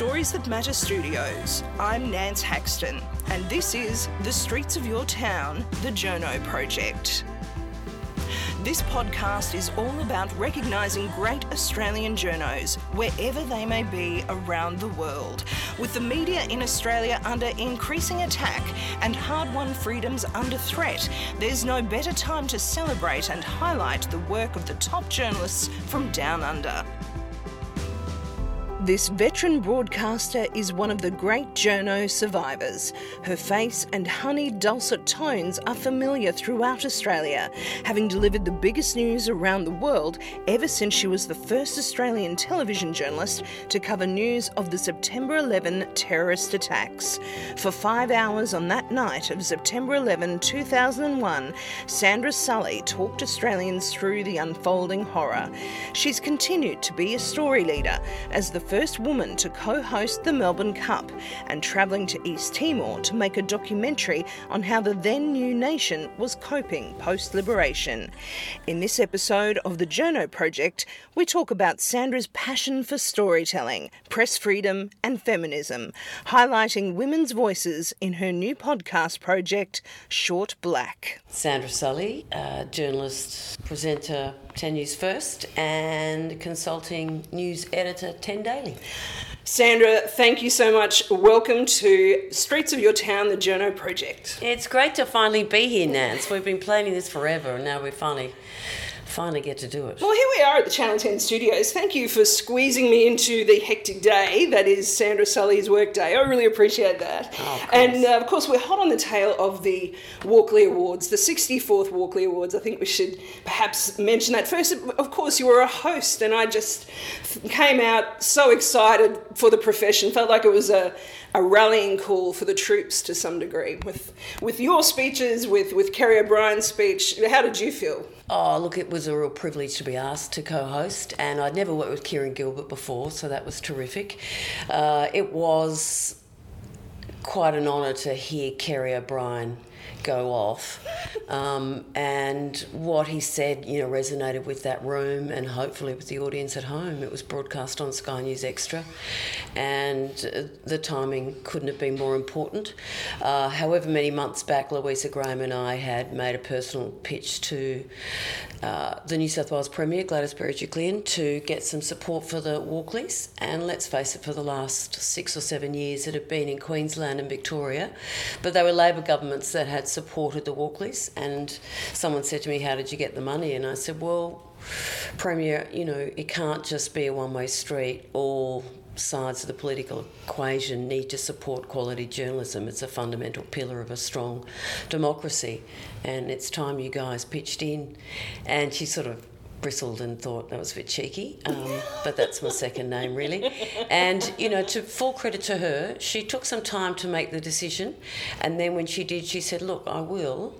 Stories That Matter Studios. I'm Nance Haxton, and this is The Streets of Your Town, the Journo Project. This podcast is all about recognising great Australian journos wherever they may be around the world. With the media in Australia under increasing attack and hard won freedoms under threat, there's no better time to celebrate and highlight the work of the top journalists from down under. This veteran broadcaster is one of the great journo survivors. Her face and honeyed dulcet tones are familiar throughout Australia, having delivered the biggest news around the world ever since she was the first Australian television journalist to cover news of the September 11 terrorist attacks. For five hours on that night of September 11, 2001, Sandra Sully talked Australians through the unfolding horror. She's continued to be a story leader as the first woman to co host the Melbourne Cup and travelling to East Timor to make a documentary on how the then new nation was coping post liberation. In this episode of the Journo Project, we talk about Sandra's passion for storytelling, press freedom, and feminism, highlighting women's voices in her new podcast project, Short Black. Sandra Sully, uh, journalist, presenter, 10 News First, and consulting news editor, 10 Daily. Sandra, thank you so much. Welcome to Streets of Your Town, the Journo Project. It's great to finally be here, Nance. We've been planning this forever, and now we're finally finally get to do it. Well, here we are at the Channel 10 studios. Thank you for squeezing me into the hectic day that is Sandra Sully's work day. I really appreciate that. Oh, of and uh, of course, we're hot on the tail of the Walkley Awards, the 64th Walkley Awards. I think we should perhaps mention that. First, of course, you were a host, and I just came out so excited for the profession. Felt like it was a, a rallying call for the troops to some degree. With, with your speeches, with, with Kerry O'Brien's speech, how did you feel? Oh, look, it was a real privilege to be asked to co host, and I'd never worked with Kieran Gilbert before, so that was terrific. Uh, it was quite an honour to hear Kerry O'Brien go off. Um, and what he said, you know, resonated with that room and hopefully with the audience at home. It was broadcast on Sky News Extra, and uh, the timing couldn't have been more important. Uh, however, many months back, Louisa Graham and I had made a personal pitch to uh, the New South Wales Premier, Gladys Berejiklian, to get some support for the Walkleys. And let's face it, for the last six or seven years, it had been in Queensland and Victoria, but they were Labor governments that had supported the Walkleys. And someone said to me, How did you get the money? And I said, Well, Premier, you know, it can't just be a one way street. All sides of the political equation need to support quality journalism. It's a fundamental pillar of a strong democracy. And it's time you guys pitched in. And she sort of bristled and thought that was a bit cheeky, um, but that's my second name really. And you know, to full credit to her, she took some time to make the decision, and then when she did, she said, "Look, I will,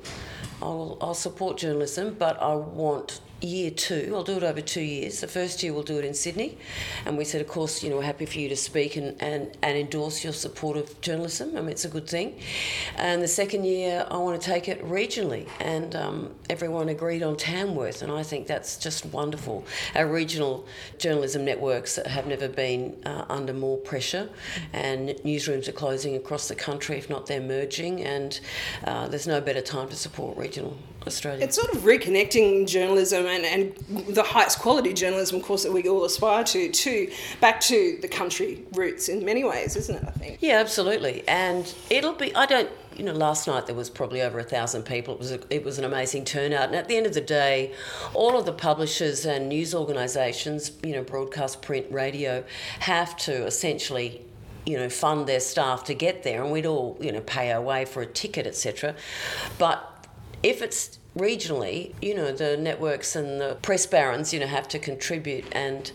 I'll, I'll support journalism, but I want." Year two, I'll do it over two years. The first year we'll do it in Sydney, and we said, of course, you know, we're happy for you to speak and, and, and endorse your support of journalism. I mean, it's a good thing. And the second year, I want to take it regionally, and um, everyone agreed on Tamworth, and I think that's just wonderful. Our regional journalism networks have never been uh, under more pressure, and newsrooms are closing across the country, if not they're merging, and uh, there's no better time to support regional Australia. It's sort of reconnecting journalism and, and the highest quality journalism, of course, that we all aspire to, to back to the country roots in many ways, isn't it? I think. Yeah, absolutely. And it'll be. I don't. You know, last night there was probably over a thousand people. It was a, it was an amazing turnout. And at the end of the day, all of the publishers and news organisations, you know, broadcast, print, radio, have to essentially you know, fund their staff to get there, and we'd all, you know, pay our way for a ticket, etc. But if it's regionally, you know, the networks and the press barons, you know, have to contribute and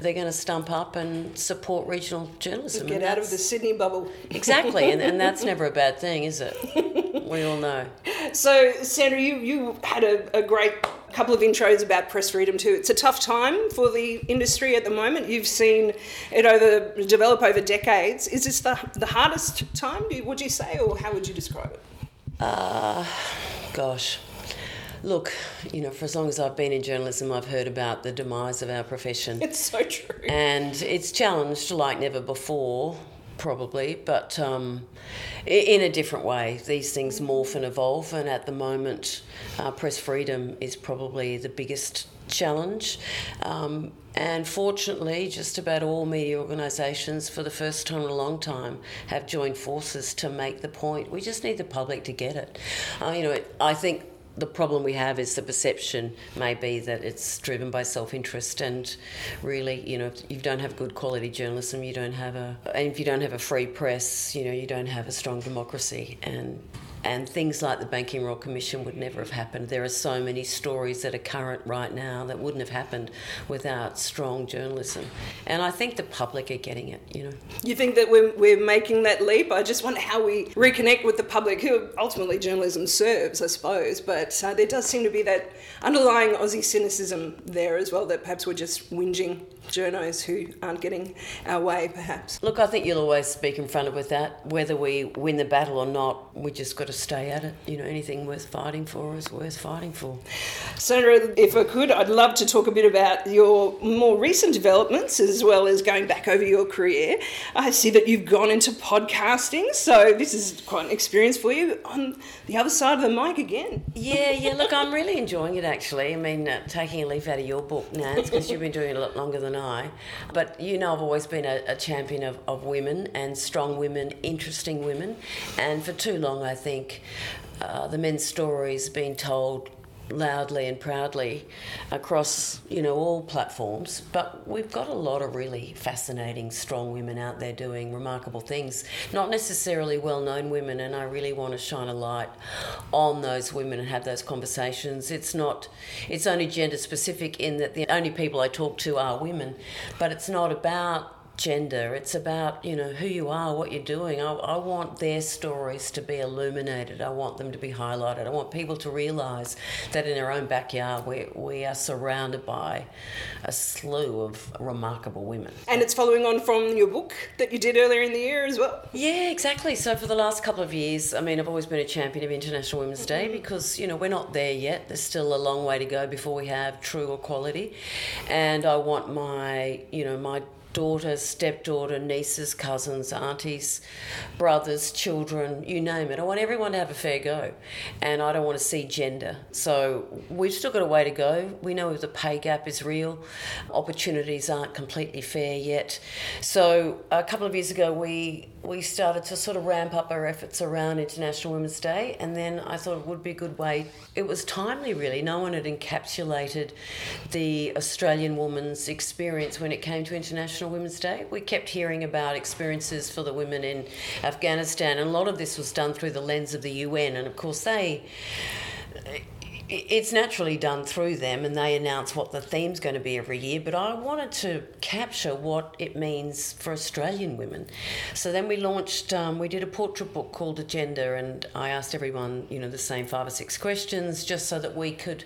they're going to stump up and support regional journalism. Get out of the Sydney bubble. exactly, and, and that's never a bad thing, is it? we all know. So, Sandra, you, you had a, a great couple of intros about press freedom too. It's a tough time for the industry at the moment. You've seen it over develop over decades. Is this the, the hardest time, would you say, or how would you describe it? Uh, gosh. Look, you know, for as long as I've been in journalism, I've heard about the demise of our profession. It's so true. And it's challenged like never before, probably, but um, in a different way. These things morph and evolve, and at the moment, uh, press freedom is probably the biggest challenge. Um, and fortunately, just about all media organisations, for the first time in a long time, have joined forces to make the point. We just need the public to get it. Uh, you know, I think the problem we have is the perception may be that it's driven by self-interest and really you know if you don't have good quality journalism you don't have a and if you don't have a free press you know you don't have a strong democracy and and things like the Banking Royal Commission would never have happened. There are so many stories that are current right now that wouldn't have happened without strong journalism. And I think the public are getting it, you know. You think that we're, we're making that leap? I just wonder how we reconnect with the public, who ultimately journalism serves, I suppose. But uh, there does seem to be that underlying Aussie cynicism there as well, that perhaps we're just whinging journos who aren't getting our way, perhaps. Look, I think you'll always be confronted with that. Whether we win the battle or not, we just got to stay at it. You know, anything worth fighting for is worth fighting for. Sandra, if I could, I'd love to talk a bit about your more recent developments as well as going back over your career. I see that you've gone into podcasting, so this is quite an experience for you on the other side of the mic again. Yeah, yeah, look, I'm really enjoying it actually. I mean, uh, taking a leaf out of your book, Nance, because you've been doing it a lot longer than I. But you know, I've always been a, a champion of, of women and strong women, interesting women. And for too long, I think uh, the men's stories being told loudly and proudly across you know all platforms. But we've got a lot of really fascinating strong women out there doing remarkable things. Not necessarily well-known women and I really want to shine a light on those women and have those conversations. It's not it's only gender specific in that the only people I talk to are women but it's not about gender. It's about, you know, who you are, what you're doing. I, I want their stories to be illuminated. I want them to be highlighted. I want people to realise that in their own backyard we, we are surrounded by a slew of remarkable women. And it's following on from your book that you did earlier in the year as well? Yeah, exactly. So for the last couple of years, I mean, I've always been a champion of International Women's Day mm-hmm. because, you know, we're not there yet. There's still a long way to go before we have true equality. And I want my, you know, my daughter, stepdaughter, nieces, cousins, aunties, brothers, children, you name it. I want everyone to have a fair go. And I don't want to see gender. So we've still got a way to go. We know the pay gap is real, opportunities aren't completely fair yet. So a couple of years ago, we we started to sort of ramp up our efforts around International Women's Day, and then I thought it would be a good way. It was timely, really. No one had encapsulated the Australian woman's experience when it came to International Women's Day. We kept hearing about experiences for the women in Afghanistan, and a lot of this was done through the lens of the UN, and of course, they it's naturally done through them and they announce what the theme's going to be every year but i wanted to capture what it means for australian women. So then we launched um, we did a portrait book called agenda and i asked everyone you know the same five or six questions just so that we could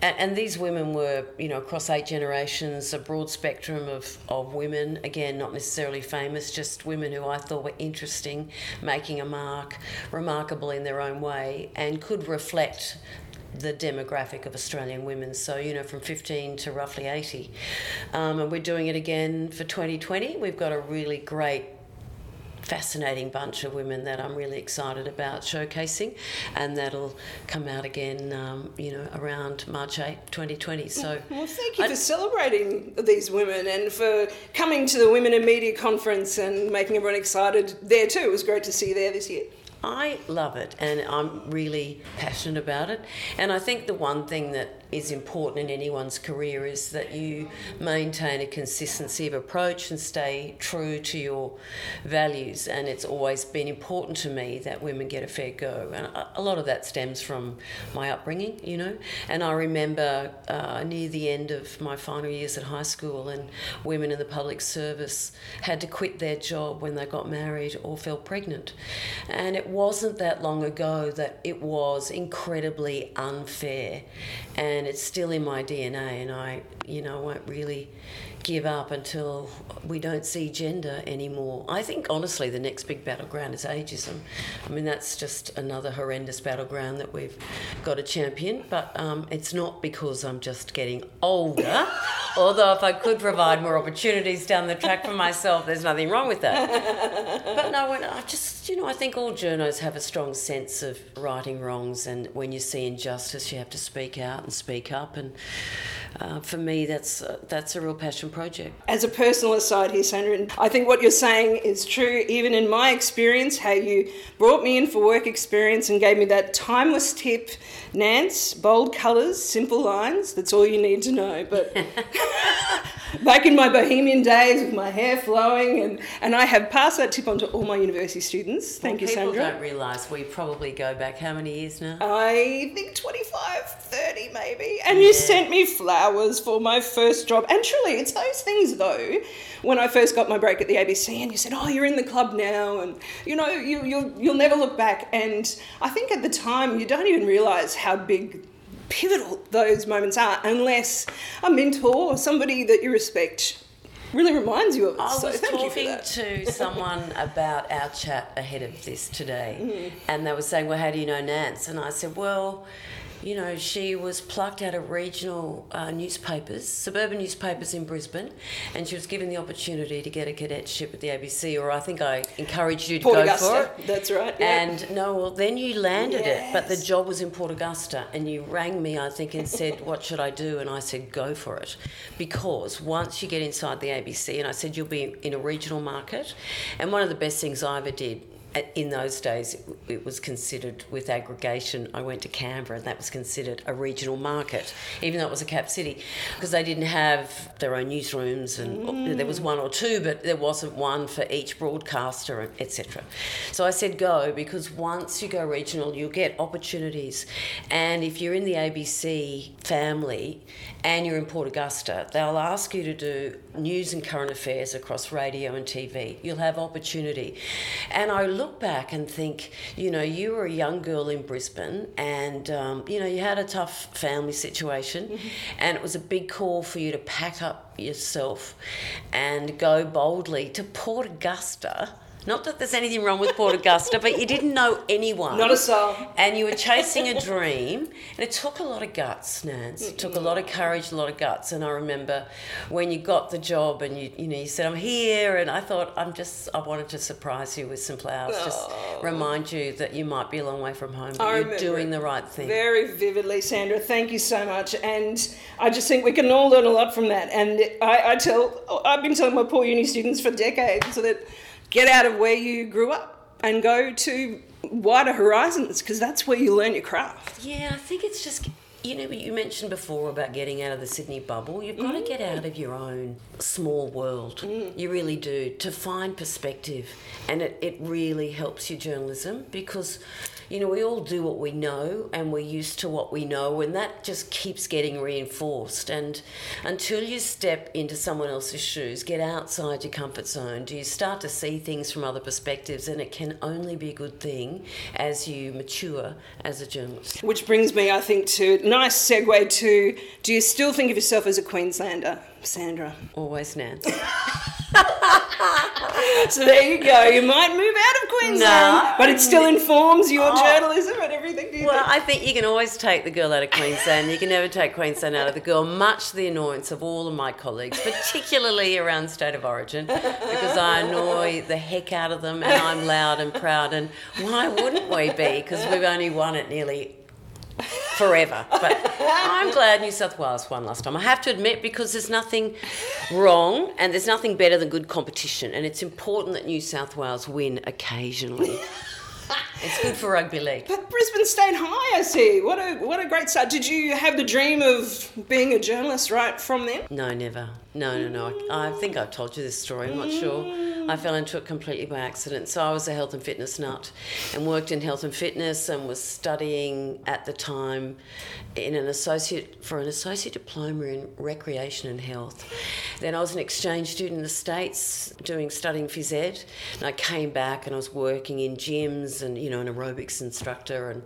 and, and these women were you know across eight generations a broad spectrum of, of women. Again not necessarily famous just women who i thought were interesting making a mark remarkable in their own way and could reflect the demographic of Australian women. So, you know, from 15 to roughly 80. Um, and we're doing it again for 2020. We've got a really great fascinating bunch of women that I'm really excited about showcasing, and that'll come out again, um, you know, around March 8, 2020. So, well, thank you I, for celebrating these women and for coming to the Women in Media conference and making everyone excited there too. It was great to see you there this year. I love it and I'm really passionate about it. And I think the one thing that is important in anyone's career is that you maintain a consistency of approach and stay true to your values. And it's always been important to me that women get a fair go. And a lot of that stems from my upbringing, you know. And I remember uh, near the end of my final years at high school, and women in the public service had to quit their job when they got married or fell pregnant. And it wasn't that long ago that it was incredibly unfair. And it's still in my DNA, and I, you know, won't really give up until we don't see gender anymore. I think, honestly, the next big battleground is ageism. I mean, that's just another horrendous battleground that we've got to champion, but um, it's not because I'm just getting older. Although, if I could provide more opportunities down the track for myself, there's nothing wrong with that. But no, when I just, you know, I think all journos have a strong sense of righting wrongs, and when you see injustice, you have to speak out and speak up. And uh, for me, that's uh, that's a real passion project. As a personal aside here, Sandra, I think what you're saying is true. Even in my experience, how you brought me in for work experience and gave me that timeless tip, Nance, bold colours, simple lines. That's all you need to know. But back in my bohemian days with my hair flowing, and, and I have passed that tip on to all my university students. Thank well, you, people Sandra. don't realise we probably go back how many years now? I think 25, 30 maybe. And you sent me flowers for my first job. And truly, it's those things though. When I first got my break at the ABC, and you said, "Oh, you're in the club now," and you know, you you'll you'll never look back. And I think at the time, you don't even realise how big pivotal those moments are unless a mentor or somebody that you respect really reminds you of it. I so was talking to someone about our chat ahead of this today, Mm-hmm. and they were saying, "Well, how do you know Nance?" And I said, "Well." You know, she was plucked out of regional uh, newspapers, suburban newspapers in Brisbane, and she was given the opportunity to get a cadetship at the ABC. Or I think I encouraged you to Port go Augusta, for it. that's right, yeah. And no, well, then you landed it, but the job was in Port Augusta, and you rang me, I think, and said, "What should I do?" And I said, "Go for it," because once you get inside the ABC, and I said you'll be in a regional market, and one of the best things I ever did. In those days, it- was considered with aggregation. I went to Canberra, and that was considered a regional market, even though it was a cap city, because they didn't have their own newsrooms, and oh, mm. there was one or two, but there wasn't one for each broadcaster, etc. So I said go because once you go regional, you'll get opportunities, and if you're in the ABC family and you're in Port Augusta, they'll ask you to do news and current affairs across radio and TV. You'll have opportunity, and I look back and think, you know, you were a young girl in Brisbane, and um, you know you had a tough family situation, and it was a big call for you to pack up yourself and go boldly to Port Augusta. Not that there's anything wrong with Port Augusta, but you didn't know anyone. Not a soul. And you were chasing a dream, and it took a lot of guts, Nance. It took a lot of courage, a lot of guts. And I remember when you got the job, and you, you know, you said, "I'm here," and I thought, "I'm just, I wanted to surprise you with some flowers, just oh. remind you that you might be a long way from home, but I you're doing the right thing." Very vividly, Sandra. Thank you so much. And I just think we can all learn a lot from that. And I, I tell, I've been telling my poor uni students for decades that get out of where you grew up and go to wider horizons because that's where you learn your craft. Yeah, I think it's just you know you mentioned before about getting out of the Sydney bubble. You've got to mm. get out of your own small world. Mm. You really do to find perspective, and it, it really helps your journalism because. You know, we all do what we know and we're used to what we know, and that just keeps getting reinforced. And until you step into someone else's shoes, get outside your comfort zone, do you start to see things from other perspectives, and it can only be a good thing as you mature as a journalist. Which brings me, I think, to nice segue to do you still think of yourself as a Queenslander, Sandra? Always Nance. So there you go. You might move out of Queensland, No. but it still informs your Oh. journalism and everything. Do you Well, think? I think you can always take the girl out of Queensland. You can never take Queensland out of the girl, much to the annoyance of all of my colleagues, particularly around state of origin, because I annoy the heck out of them and I'm loud and proud. And why wouldn't we be? Because we've only won it nearly forever. But I'm glad New South Wales won last time. I have to admit, because there's nothing wrong and there's nothing better than good competition. And it's important that New South Wales win occasionally. It's good for rugby league. But Brisbane State High, I see. What a what a great start. Did you have the dream of being a journalist right from then? No, never. No, no, no. I, I think I've told you this story. I'm not sure. I fell into it completely by accident. So I was a health and fitness nut and worked in health and fitness and was studying at the time in an associate for an associate diploma in recreation and health. Then I was an exchange student in the States doing studying phys ed. And I came back and I was working in gyms and, you know, an aerobics instructor and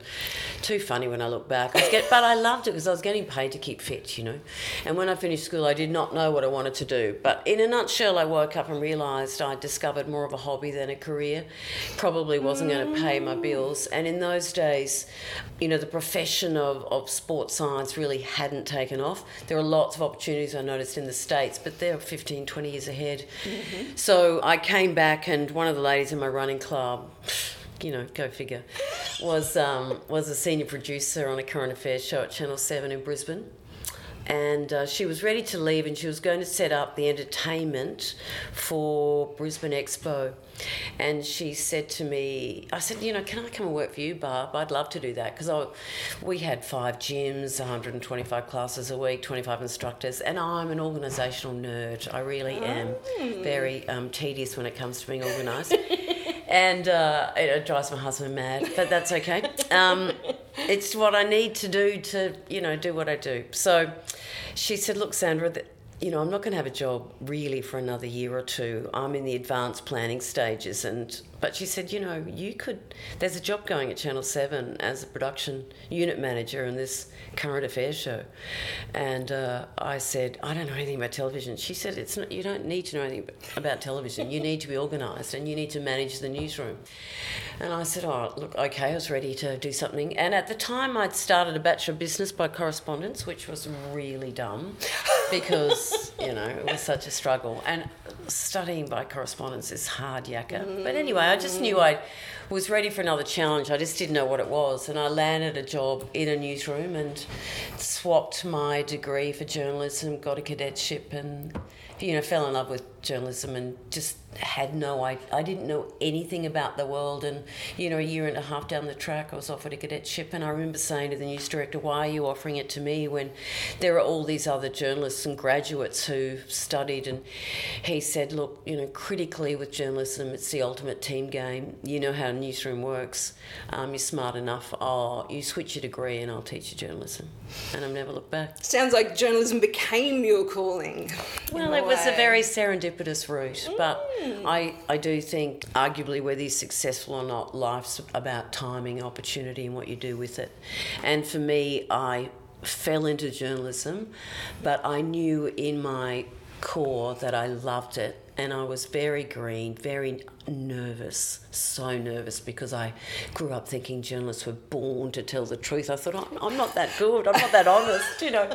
too funny when I look back. I get, but I loved it because I was getting paid to keep fit, you know. And when I finished school I did not know what I wanted to do. But in a nutshell I woke up and realised I'd discovered more of a hobby than a career. Probably wasn't going to pay my bills. And in those days, you know, the profession of, of sports science really hadn't taken off. There are lots of opportunities I noticed in the States, but they're 15, 20 years ahead. Mm-hmm. So I came back, and one of the ladies in my running club, you know, go figure, was um, was a senior producer on a current affairs show at Channel Seven in Brisbane and uh, she was ready to leave and she was going to set up the entertainment for Brisbane Expo. And she said to me, I said, you know, can I come and work for you, Barb? I'd love to do that because we had five gyms, 125 classes a week, 25 instructors, and I'm an organisational nerd. I really am oh. very um, tedious when it comes to being organised. and uh, it drives my husband mad, but that's okay. Um, it's what I need to do to, you know, do what I do. So she said, Look, Sandra, you know, I'm not going to have a job really for another year or two. I'm in the advanced planning stages, and but she said, you know, you could. There's a job going at Channel Seven as a production unit manager in this current affairs show, and uh, I said, I don't know anything about television. She said, it's not. You don't need to know anything about television. You need to be organised, and you need to manage the newsroom. And I said, oh, look, okay. I was ready to do something, and at the time, I'd started a bachelor of business by correspondence, which was really dumb, because you know it was such a struggle, and studying by correspondence is hard yakka. Mm. But anyway, I just knew mm. I was ready for another challenge. I just didn't know what it was. And I landed a job in a newsroom and swapped my degree for journalism, got a cadetship, and, you know, fell in love with journalism and just had no I, I didn't know anything about the world. And you know a year and a half down the track I was offered a cadetship and I remember saying to the news director why are you offering it to me when there are all these other journalists and graduates who studied? And he said look you know critically with journalism it's the ultimate team game. You know how a newsroom works. Um, you're smart enough. Oh you switch your degree and I'll teach you journalism. And I've never looked back. Sounds like journalism became your calling well it was a very serendipitous route but I, I do think, arguably, whether you're successful or not, life's about timing, opportunity, and what you do with it. And for me, I fell into journalism, but I knew in my core that I loved it and I was very green, very nervous, so nervous because I grew up thinking journalists were born to tell the truth. I thought, I'm, I'm not that good, I'm not that honest, you know.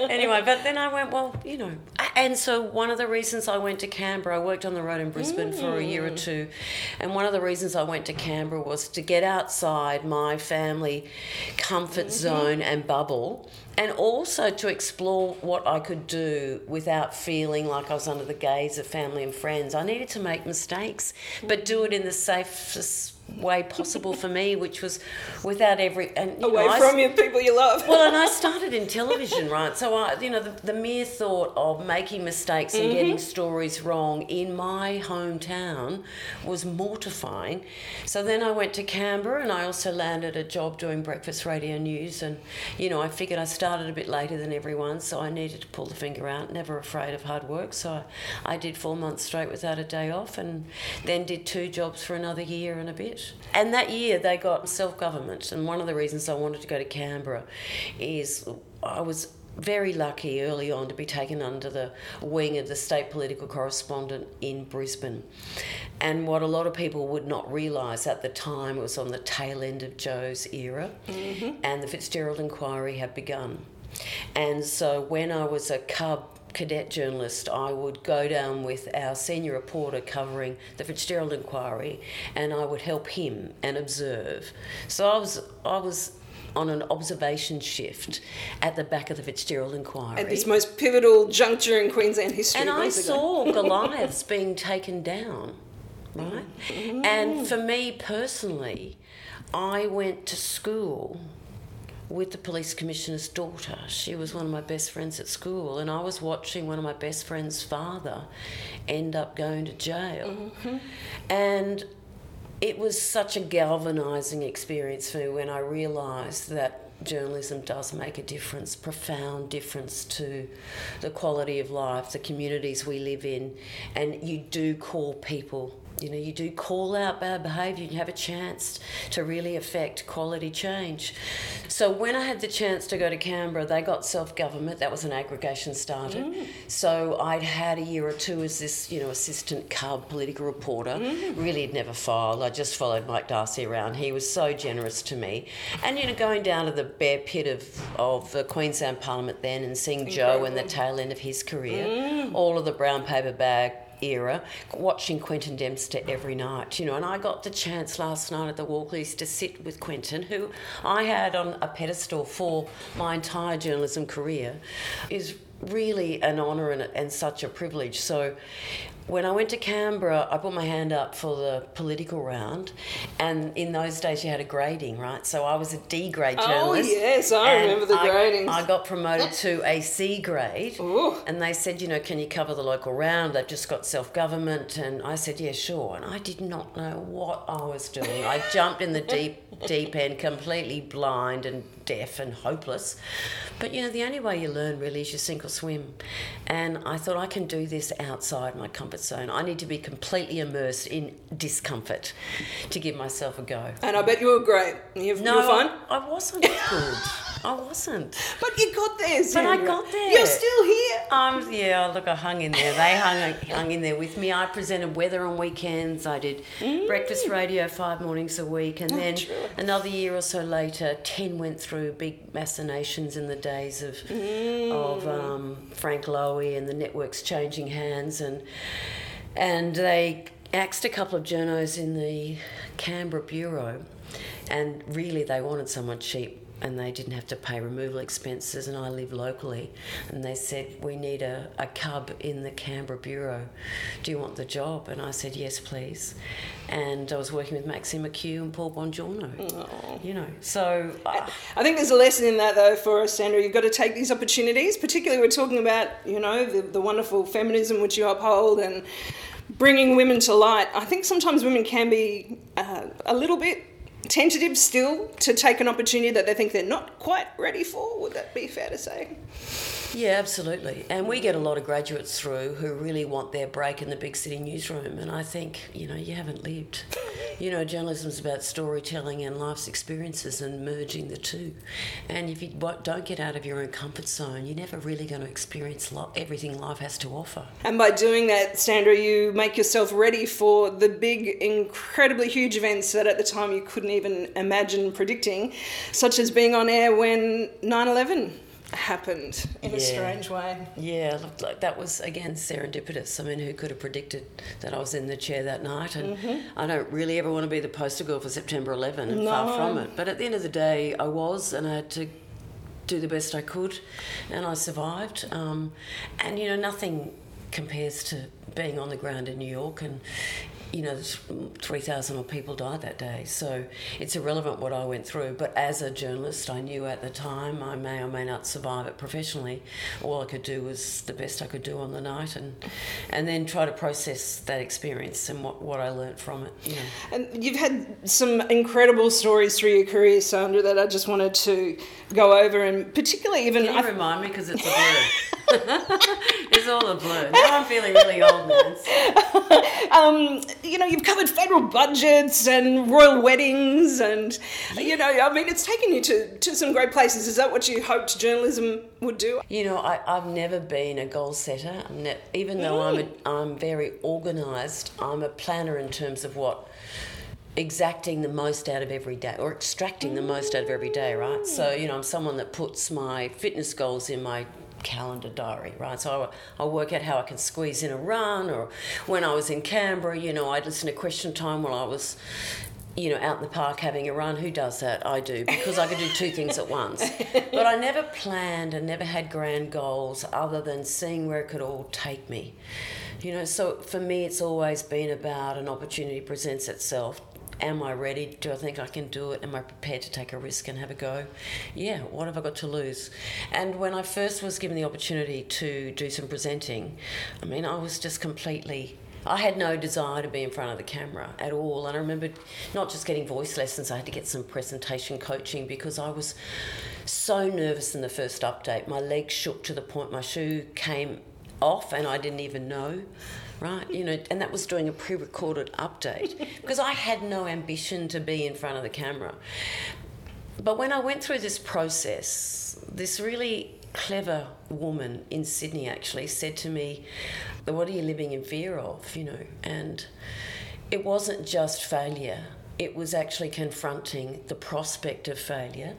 anyway, but then I went, well, you know. And so one of the reasons I went to Canberra, I worked on the road in Brisbane mm. for a year or mm. two, and one of the reasons I went to Canberra was to get outside my family comfort mm-hmm. zone and bubble and also to explore what I could do without feeling like I was under the gaze of family friends. I needed to make mistakes, but do it in the safest way possible for me, which was without every and away know, from I, your people you love. well, and I started in television, right? So I, you know, the, the mere thought of making mistakes and mm-hmm. getting stories wrong in my hometown was mortifying. So then I went to Canberra, and I also landed a job doing breakfast radio news. And you know, I figured I started a bit later than everyone, so I needed to pull the finger out. Never afraid of hard work, so I, I did four months straight without a day off, and then did two jobs for another year and a bit. And that year they got self government. And one of the reasons I wanted to go to Canberra is I was very lucky early on to be taken under the wing of the state political correspondent in Brisbane. And what a lot of people would not realise at the time was on the tail end of Joh's era, mm-hmm. and the Fitzgerald inquiry had begun. And so when I was a cub cadet journalist, I would go down with our senior reporter covering the Fitzgerald inquiry, and I would help him and observe. So I was I was on an observation shift at the back of the Fitzgerald inquiry. At this most pivotal juncture in Queensland history. And I saw Goliaths being taken down, right? Mm. And for me personally, I went to school with the police commissioner's daughter. She was one of my best friends at school, and I was watching one of my best friend's father end up going to jail. Mm-hmm. And it was such a galvanizing experience for me when I realised that journalism does make a difference, profound difference to the quality of life, the communities we live in, and you do call people you know, you do call out bad behaviour, you have a chance to really affect quality change. So when I had the chance to go to Canberra, they got self-government. That was an aggregation started. Mm. So I'd had a year or two as this, you know, assistant cub political reporter. Mm. Really had never filed. I just followed Mike Darcy around. He was so generous to me. And, you know, going down to the bear pit of, of the Queensland Parliament then and seeing Incredible. Joh and the tail end of his career, mm. all of the brown paper bag era, watching Quentin Dempster every night, you know. And I got the chance last night at the Walkleys to sit with Quentin, who I had on a pedestal for my entire journalism career, is really an honour and, and such a privilege. So when I went to Canberra, I put my hand up for the political round, and in those days you had a grading, right? So I was a D grade oh, journalist. Oh yes, I remember the grading. I got promoted to a C grade, Ooh. and they said, you know, can you cover the local round? They've just got self government, and I said, yeah, sure. And I did not know what I was doing. I jumped in the deep deep end, completely blind and deaf and hopeless. But you know, the only way you learn really is you sink or swim. And I thought I can do this outside my comfort zone. I need to be completely immersed in discomfort to give myself a go. And I bet you were great. You've, no, you were fine? I, I wasn't good. I wasn't. But you got there, Sandra. But I got there. You're still here. Um, yeah, look, I hung in there. They hung, hung in there with me. I presented weather on weekends. I did mm. breakfast radio five mornings a week. And oh, then true. another year or so later, 10 went through big machinations in the days of, mm. of um, Frank Lowy and the networks changing hands. And, and they axed a couple of journos in the Canberra Bureau. And really, they wanted someone cheap and they didn't have to pay removal expenses and I live locally and they said we need a, a cub in the Canberra Bureau. Do you want the job? And I said yes please. And I was working with Maxine McHugh and Paul Bongiorno you know so uh, I think there's a lesson in that though for us Sandra. You've got to take these opportunities particularly we're talking about you know the, the wonderful feminism which you uphold and bringing women to light. I think sometimes women can be uh, a little bit tentative still to take an opportunity that they think they're not quite ready for. Would that be fair to say? Yeah, absolutely. And we get a lot of graduates through who really want their break in the big city newsroom. And I think, you know, you haven't lived. You know, journalism is about storytelling and life's experiences and merging the two. And if you don't get out of your own comfort zone, you're never really going to experience everything life has to offer. And by doing that, Sandra, you make yourself ready for the big, incredibly huge events that at the time you couldn't even imagine predicting, such as being on air when 9 11 happened in yeah. a strange way. Yeah, looked like that was again serendipitous. I mean, who could have predicted that I was in the chair that night? And mm-hmm. I don't really ever want to be the poster girl for September 11, and no. far from it. But at the end of the day, I was, and I had to do the best I could, and I survived. Um, and you know, nothing compares to being on the ground in New York and you know, 3,000 people died that day. So it's irrelevant what I went through. But as a journalist, I knew at the time I may or may not survive it professionally. All I could do was the best I could do on the night and and then try to process that experience and what, what I learnt from it. You know. And you've had some incredible stories through your career, Sandra, that I just wanted to go over and particularly even... Can you I... remind me? Because it's a blur. it's all a blur. Now I'm feeling really old, um, you know, you've covered federal budgets and royal weddings, and you know, I mean, it's taken you to, to some great places. Is that what you hoped journalism would do? You know, I, have never been a goal setter. Ne- even though mm. I'm a, I'm very organised, I'm a planner in terms of what exacting the most out of every day or extracting the most out of every day, right? So, you know, I'm someone that puts my fitness goals in my calendar diary, right? So I, I work out how I can squeeze in a run, or when I was in Canberra, you know, I'd listen to Question Time while I was you know, out in the park having a run. Who does that? I do because I could do two things at once. But I never planned and never had grand goals other than seeing where it could all take me. You know, so for me, it's always been about an opportunity presents itself Am I ready? Do I think I can do it? Am I prepared to take a risk and have a go? Yeah, what have I got to lose? And when I first was given the opportunity to do some presenting, I mean, I was just completely I had no desire to be in front of the camera at all. And I remember not just getting voice lessons, I had to get some presentation coaching because I was so nervous in the first update. My legs shook to the point my shoe came off and I didn't even know. Right, you know, and that was doing a pre recorded update because I had no ambition to be in front of the camera. But when I went through this process, this really clever woman in Sydney actually said to me, What are you living in fear of? You know, and it wasn't just failure, it was actually confronting the prospect of failure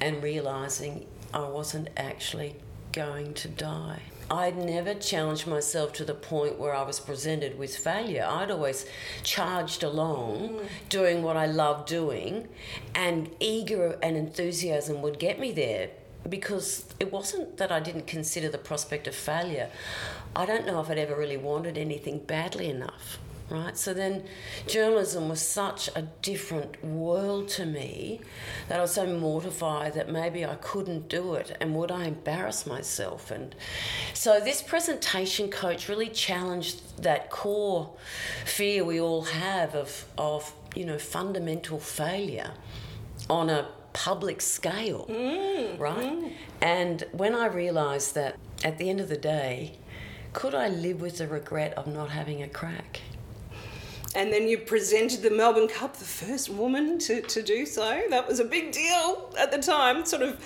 and realizing I wasn't actually going to die. I'd never challenged myself to the point where I was presented with failure. I'd always charged along mm. doing what I loved doing, and eager and enthusiasm would get me there because it wasn't that I didn't consider the prospect of failure. I don't know if I'd ever really wanted anything badly enough right? So then journalism was such a different world to me that I was so mortified that maybe I couldn't do it and would I embarrass myself? And so this presentation coach really challenged that core fear we all have of, of you know, fundamental failure on a public scale, mm, right? Mm. And when I realised that at the end of the day, could I live with the regret of not having a crack? And then you presented the Melbourne Cup, the first woman to, to do so. That was a big deal at the time, sort of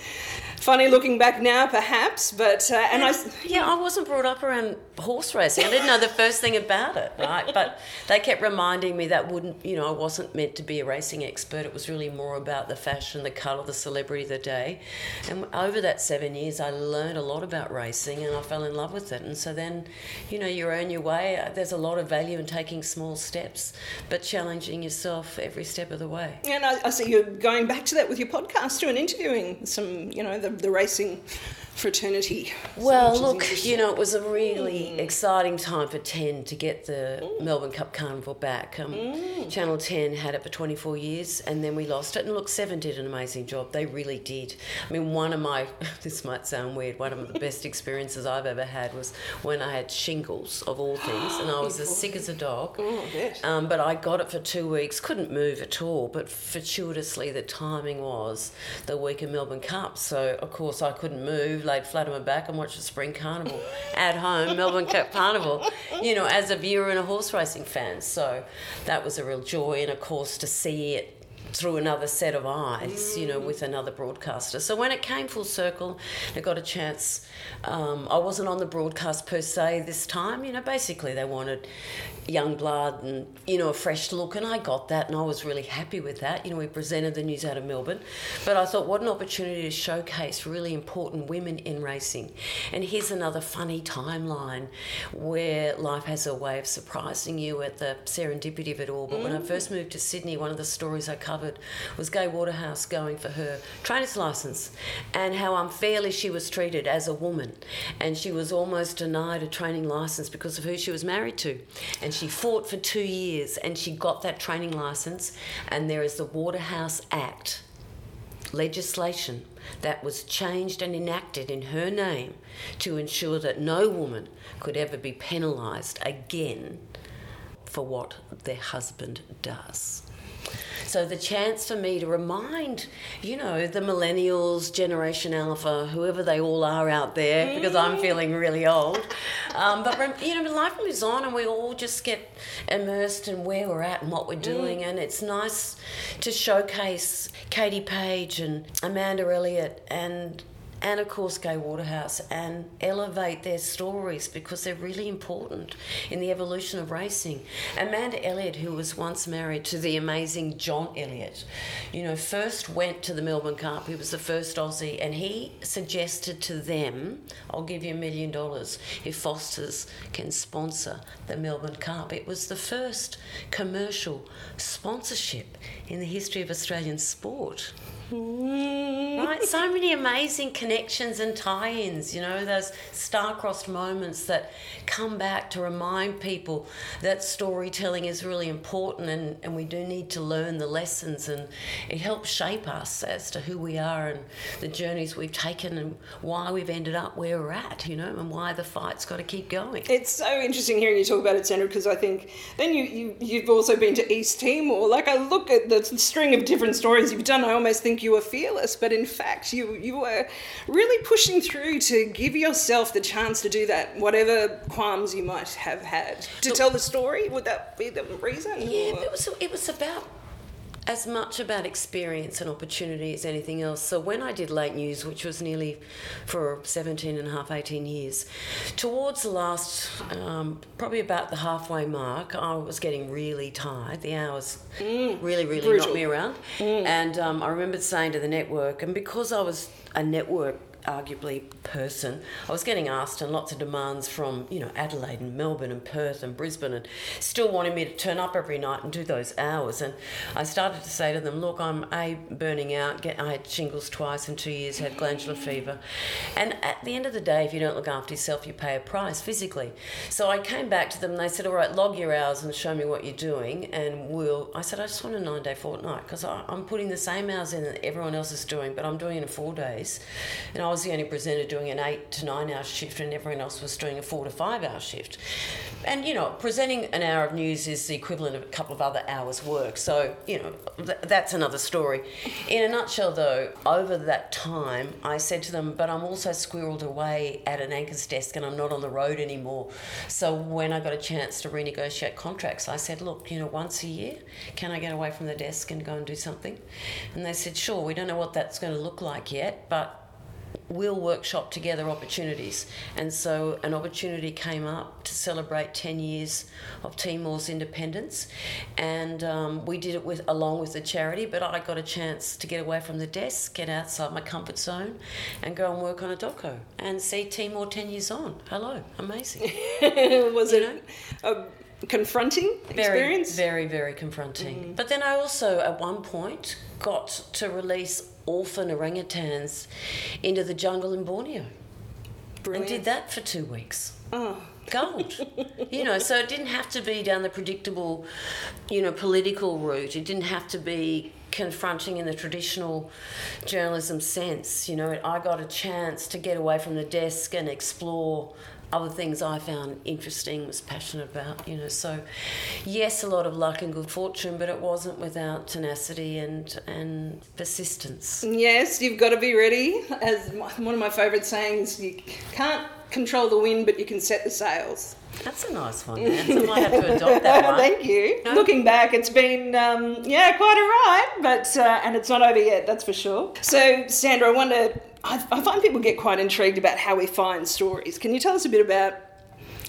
funny looking back now, perhaps. But uh, and I yeah, I wasn't brought up around horse racing. I didn't know the first thing about it, right? But they kept reminding me that wouldn't, you know, I wasn't meant to be a racing expert. It was really more about the fashion, the colour, the celebrity of the day. And over that seven years, I learned a lot about racing, and I fell in love with it. And so then, you know, you earn your way. There's a lot of value in taking small steps, but challenging yourself every step of the way. And I, I see you're going back to that with your podcast too, and interviewing some, you know, the the racing fraternity. Well, look, you know, it was a really mm. exciting time for 10 to get the mm. Melbourne Cup Carnival back. Um, mm. Channel 10 had it for 24 years and then we lost it. And look, Seven did an amazing job. They really did. I mean, one of my, this might sound weird, one of the best experiences I've ever had was when I had shingles, of all things, and I was as sick as a dog. Oh, um, but I got it for two weeks, couldn't move at all, but fortuitously the timing was the week of Melbourne Cup. So, of course, I couldn't move laid flat on my back and watched the spring carnival at home, Melbourne Cup Carnival, you know, as a viewer and a horse racing fan. So that was a real joy, and of course, to see it through another set of eyes, you know, with another broadcaster. So when it came full circle, I got a chance. Um, I wasn't on the broadcast per se this time. You know, basically they wanted young blood and you know a fresh look, and I got that, and I was really happy with that. You know, we presented the news out of Melbourne, but I thought what an opportunity to showcase really important women in racing. And here's another funny timeline where life has a way of surprising you at the serendipity of it all. But mm. when I mm. first moved to Sydney, one of the stories I covered was Gay Waterhouse going for her trainer's license, and how unfairly she was treated as a woman, and she was almost denied a training license because of who she was married to, and she fought for two years and she got that training license. And there is the Waterhouse Act legislation that was changed and enacted in her name to ensure that no woman could ever be penalised again for what their husband does. So the chance for me to remind, you know, the millennials, Generation Alpha, whoever they all are out there, because I'm mm. feeling really old. Um, but you know, life moves on, and we all just get immersed in where we're at and what we're doing, mm. and it's nice to showcase Katie Page and Amanda Elliott and and of course Gay Waterhouse and elevate their stories because they're really important in the evolution of racing. Amanda Elliott, who was once married to the amazing John Elliott, you know, first went to the Melbourne Cup. He was the first Aussie, and he suggested to them, "I'll give you a million dollars if Foster's can sponsor the Melbourne Cup." It was the first commercial sponsorship in the history of Australian sport. Right? So many amazing connections and tie ins, you know, those star-crossed moments that come back to remind people that storytelling is really important and, and we do need to learn the lessons and it helps shape us as to who we are and the journeys we've taken and why we've ended up where we're at, you know, and why the fight's got to keep going. It's so interesting hearing you talk about it, Sandra, because I think then you, you, you've also been to East Timor. Like, I look at the string of different stories you've done, I almost think you were fearless, but in fact, you, you were really pushing through to give yourself the chance to do that, whatever qualms you might have had. To tell the story, would that be the reason? Yeah, it was, it was about as much about experience and opportunity as anything else. So when I did late news, which was nearly for 17 and a half, 18 years, towards the last, um, probably about the halfway mark, I was getting really tired. The hours mm, really, really brutal. knocked me around. Mm. And um, I remember saying to the network, and because I was a network arguably person. I was getting asked and lots of demands from, you know, Adelaide and Melbourne and Perth and Brisbane and still wanting me to turn up every night and do those hours. And I started to say to them, look, I'm A, burning out. Get, I had shingles twice in two years, had glandular fever. And at the end of the day, if you don't look after yourself, you pay a price physically. So I came back to them and they said, all right, log your hours and show me what you're doing. And we'll, I said, I just want a nine day fortnight because I'm putting the same hours in that everyone else is doing, but I'm doing it in four days. And I was the only presenter doing an eight to nine hour shift, and everyone else was doing a four to five hour shift. And you know, presenting an hour of news is the equivalent of a couple of other hours' work. So you know, th- that's another story. In a nutshell, though, over that time, I said to them, "But I'm also squirreled away at an anchor's desk, and I'm not on the road anymore." So when I got a chance to renegotiate contracts, I said, "Look, you know, once a year, can I get away from the desk and go and do something?" And they said, "Sure. We don't know what that's going to look like yet, but." We'll workshop together opportunities. And so an opportunity came up to celebrate 10 years of Timor's independence. And um, we did it with along with the charity, but I got a chance to get away from the desk, get outside my comfort zone, and go and work on a doco and see Timor 10 years on. Hello, amazing. Was you it a confronting experience? Very, very, very confronting. Mm-hmm. But then I also, at one point, got to release orphan orangutans into the jungle in Borneo. Brilliant. And did that for two weeks. Oh. Gold. you know, so it didn't have to be down the predictable, you know, political route. It didn't have to be confronting in the traditional journalism sense. You know, I got a chance to get away from the desk and explore other things I found interesting, was passionate about, you know. So, yes, a lot of luck and good fortune, but it wasn't without tenacity and and persistence. Yes, you've got to be ready. As one of my favourite sayings, you can't control the wind, but you can set the sails. That's a nice one. I might have to adopt that one. Thank you. No? Looking back, it's been um, yeah quite a ride, but uh, and it's not over yet. That's for sure. So, Sandra, I wonder I, I find people get quite intrigued about how we find stories. Can you tell us a bit about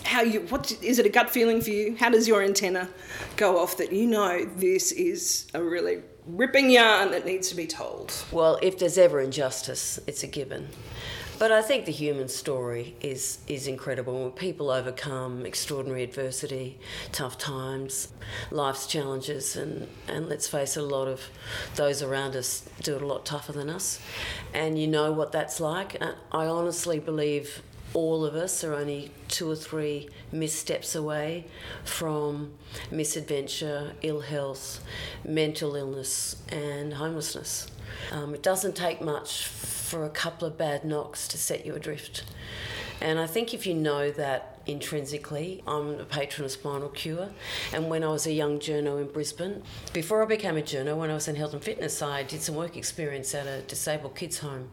how you what is it a gut feeling for you how does your antenna go off that you know this is a really ripping yarn that needs to be told well if there's ever injustice it's a given but I think the human story is is incredible. People overcome extraordinary adversity, tough times, life's challenges, and, and let's face it, a lot of those around us do it a lot tougher than us. And you know what that's like. I honestly believe all of us are only two or three missteps away from misadventure, ill health, mental illness, and homelessness. Um, it doesn't take much for a couple of bad knocks to set you adrift. And I think if you know that intrinsically. I'm a patron of Spinal Cure, and when I was a young journo in Brisbane, before I became a journo, when I was in health and fitness, I did some work experience at a disabled kids' home,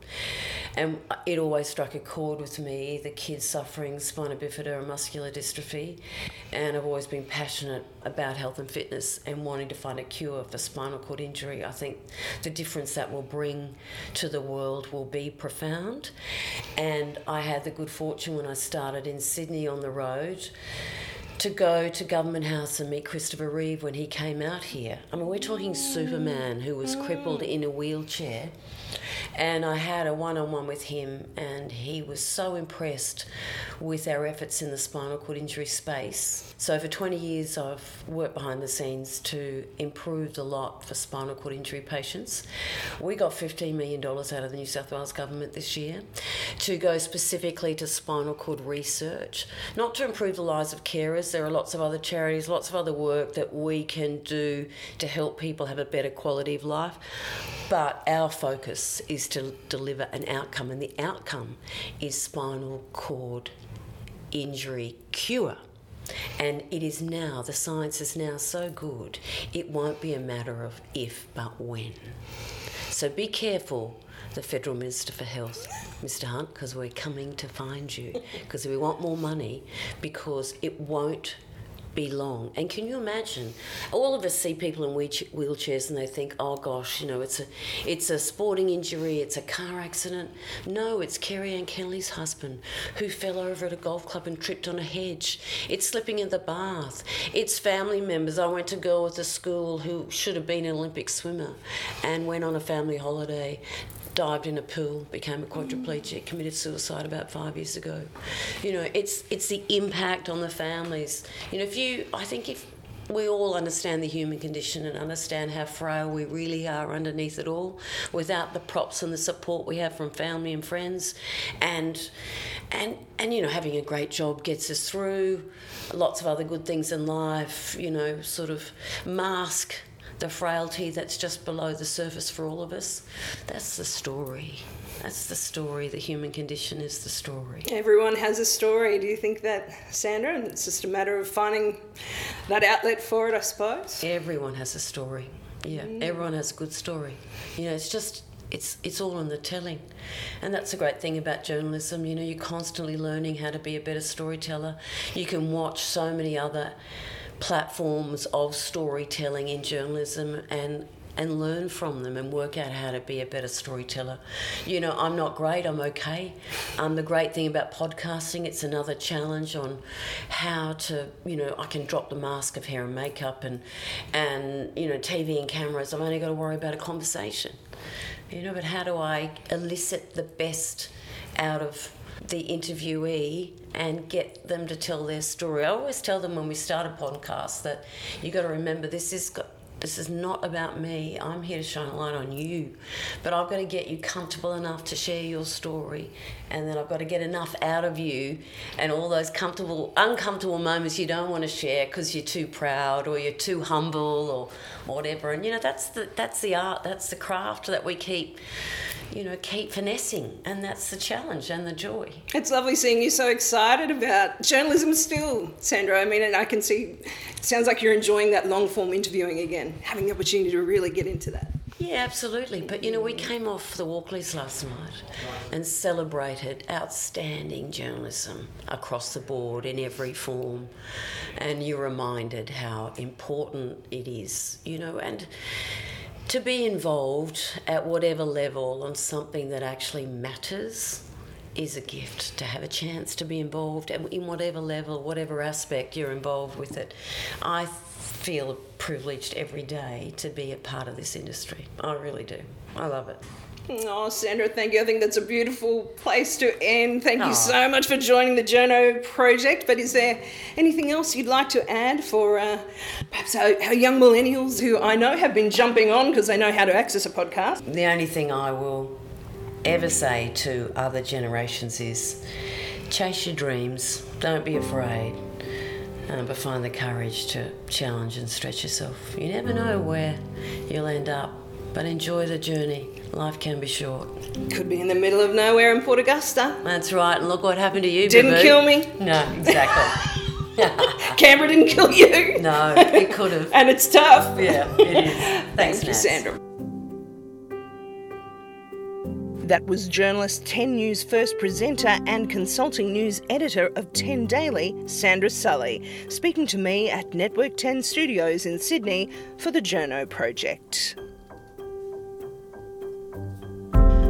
and it always struck a chord with me. The kids suffering spina bifida and muscular dystrophy, and I've always been passionate about health and fitness and wanting to find a cure for spinal cord injury. I think the difference that will bring to the world will be profound, and I had the good fortune when I started in Sydney on on the road to go to Government House and meet Christopher Reeve when he came out here. I mean, we're talking mm. Superman who was crippled in a wheelchair And I had a one on one with him, and he was so impressed with our efforts in the spinal cord injury space. So, for 20 years, I've worked behind the scenes to improve the lot for spinal cord injury patients. We got $15 million out of the New South Wales government this year to go specifically to spinal cord research, not to improve the lives of carers. There are lots of other charities, lots of other work that we can do to help people have a better quality of life. But our focus is to deliver an outcome, and the outcome is spinal cord injury cure. And it is now, the science is now so good, it won't be a matter of if but when. So be careful, the Federal Minister for Health, Mr. Hunt, because we're coming to find you, because we want more money, because it won't be long. And can you imagine? All of us see people in wheelchairs and they think, "Oh gosh, you know, it's a, it's a sporting injury, it's a car accident." No, it's Kerri-Anne Kennerley's husband who fell over at a golf club and tripped on a hedge. It's slipping in the bath. It's family members. I went to girl with a school who should have been an Olympic swimmer and went on a family holiday dived in a pool, became a quadriplegic, committed suicide about five years ago. You know, it's it's the impact on the families. You know, if you, I think if we all understand the human condition and understand how frail we really are underneath it all without the props and the support we have from family and friends and and and you know having a great job gets us through lots of other good things in life you know sort of mask the frailty that's just below the surface for all of us. That's the story. That's the story. The human condition is the story. Everyone has a story. Do you think that, Sandra? And it's just a matter of finding that outlet for it, I suppose. Everyone has a story. Yeah, mm. everyone has a good story. You know, it's just it's it's all in the telling and that's a great thing about journalism you know you're constantly learning how to be a better storyteller you can watch so many other platforms of storytelling in journalism and and learn from them and work out how to be a better storyteller. You know, I'm not great, I'm okay. Um, the great thing about podcasting, it's another challenge on how to, you know, I can drop the mask of hair and makeup and, and you know, TV and cameras. I've only got to worry about a conversation. You know, but how do I elicit the best out of the interviewee and get them to tell their story. I always tell them when we start a podcast that you got to remember this is this is not about me. I'm here to shine a light on you. But I've got to get you comfortable enough to share your story. And then I've got to get enough out of you and all those comfortable, uncomfortable moments you don't want to share because you're too proud or you're too humble or whatever. And, you know, that's the, that's the art, that's the craft that we keep you know, keep finessing, and that's the challenge and the joy. It's lovely seeing you so excited about journalism still, Sandra. I mean, and I can see, it sounds like you're enjoying that long form interviewing again, having the opportunity to really get into that. Yeah, absolutely. But you know, we came off the Walkleys last night and celebrated outstanding journalism across the board in every form. And you're reminded how important it is, you know, and to be involved at whatever level on something that actually matters is a gift to have a chance to be involved in whatever level, whatever aspect you're involved with it. I feel privileged every day to be a part of this industry. I really do. I love it. Oh, Sandra, thank you. I think that's a beautiful place to end. Thank you so much for joining the Journo project. But is there anything else you'd like to add for uh, perhaps our, our, young millennials who I know have been jumping on because they know how to access a podcast? The only thing I will ever say to other generations is chase your dreams, don't be afraid. Um, but find the courage to challenge and stretch yourself. You never know where you'll end up, but enjoy the journey. Life can be short. Could be in the middle of nowhere in Port Augusta. That's right, and look what happened to you. Didn't kill me. No, exactly. Canberra didn't kill you. No, it could have. and it's tough. Yeah, it is. Thanks, Thank you, Sandra. That was journalist 10 News first presenter and consulting news editor of 10 Daily, Sandra Sully, speaking to me at Network 10 Studios in Sydney for the Journo Project.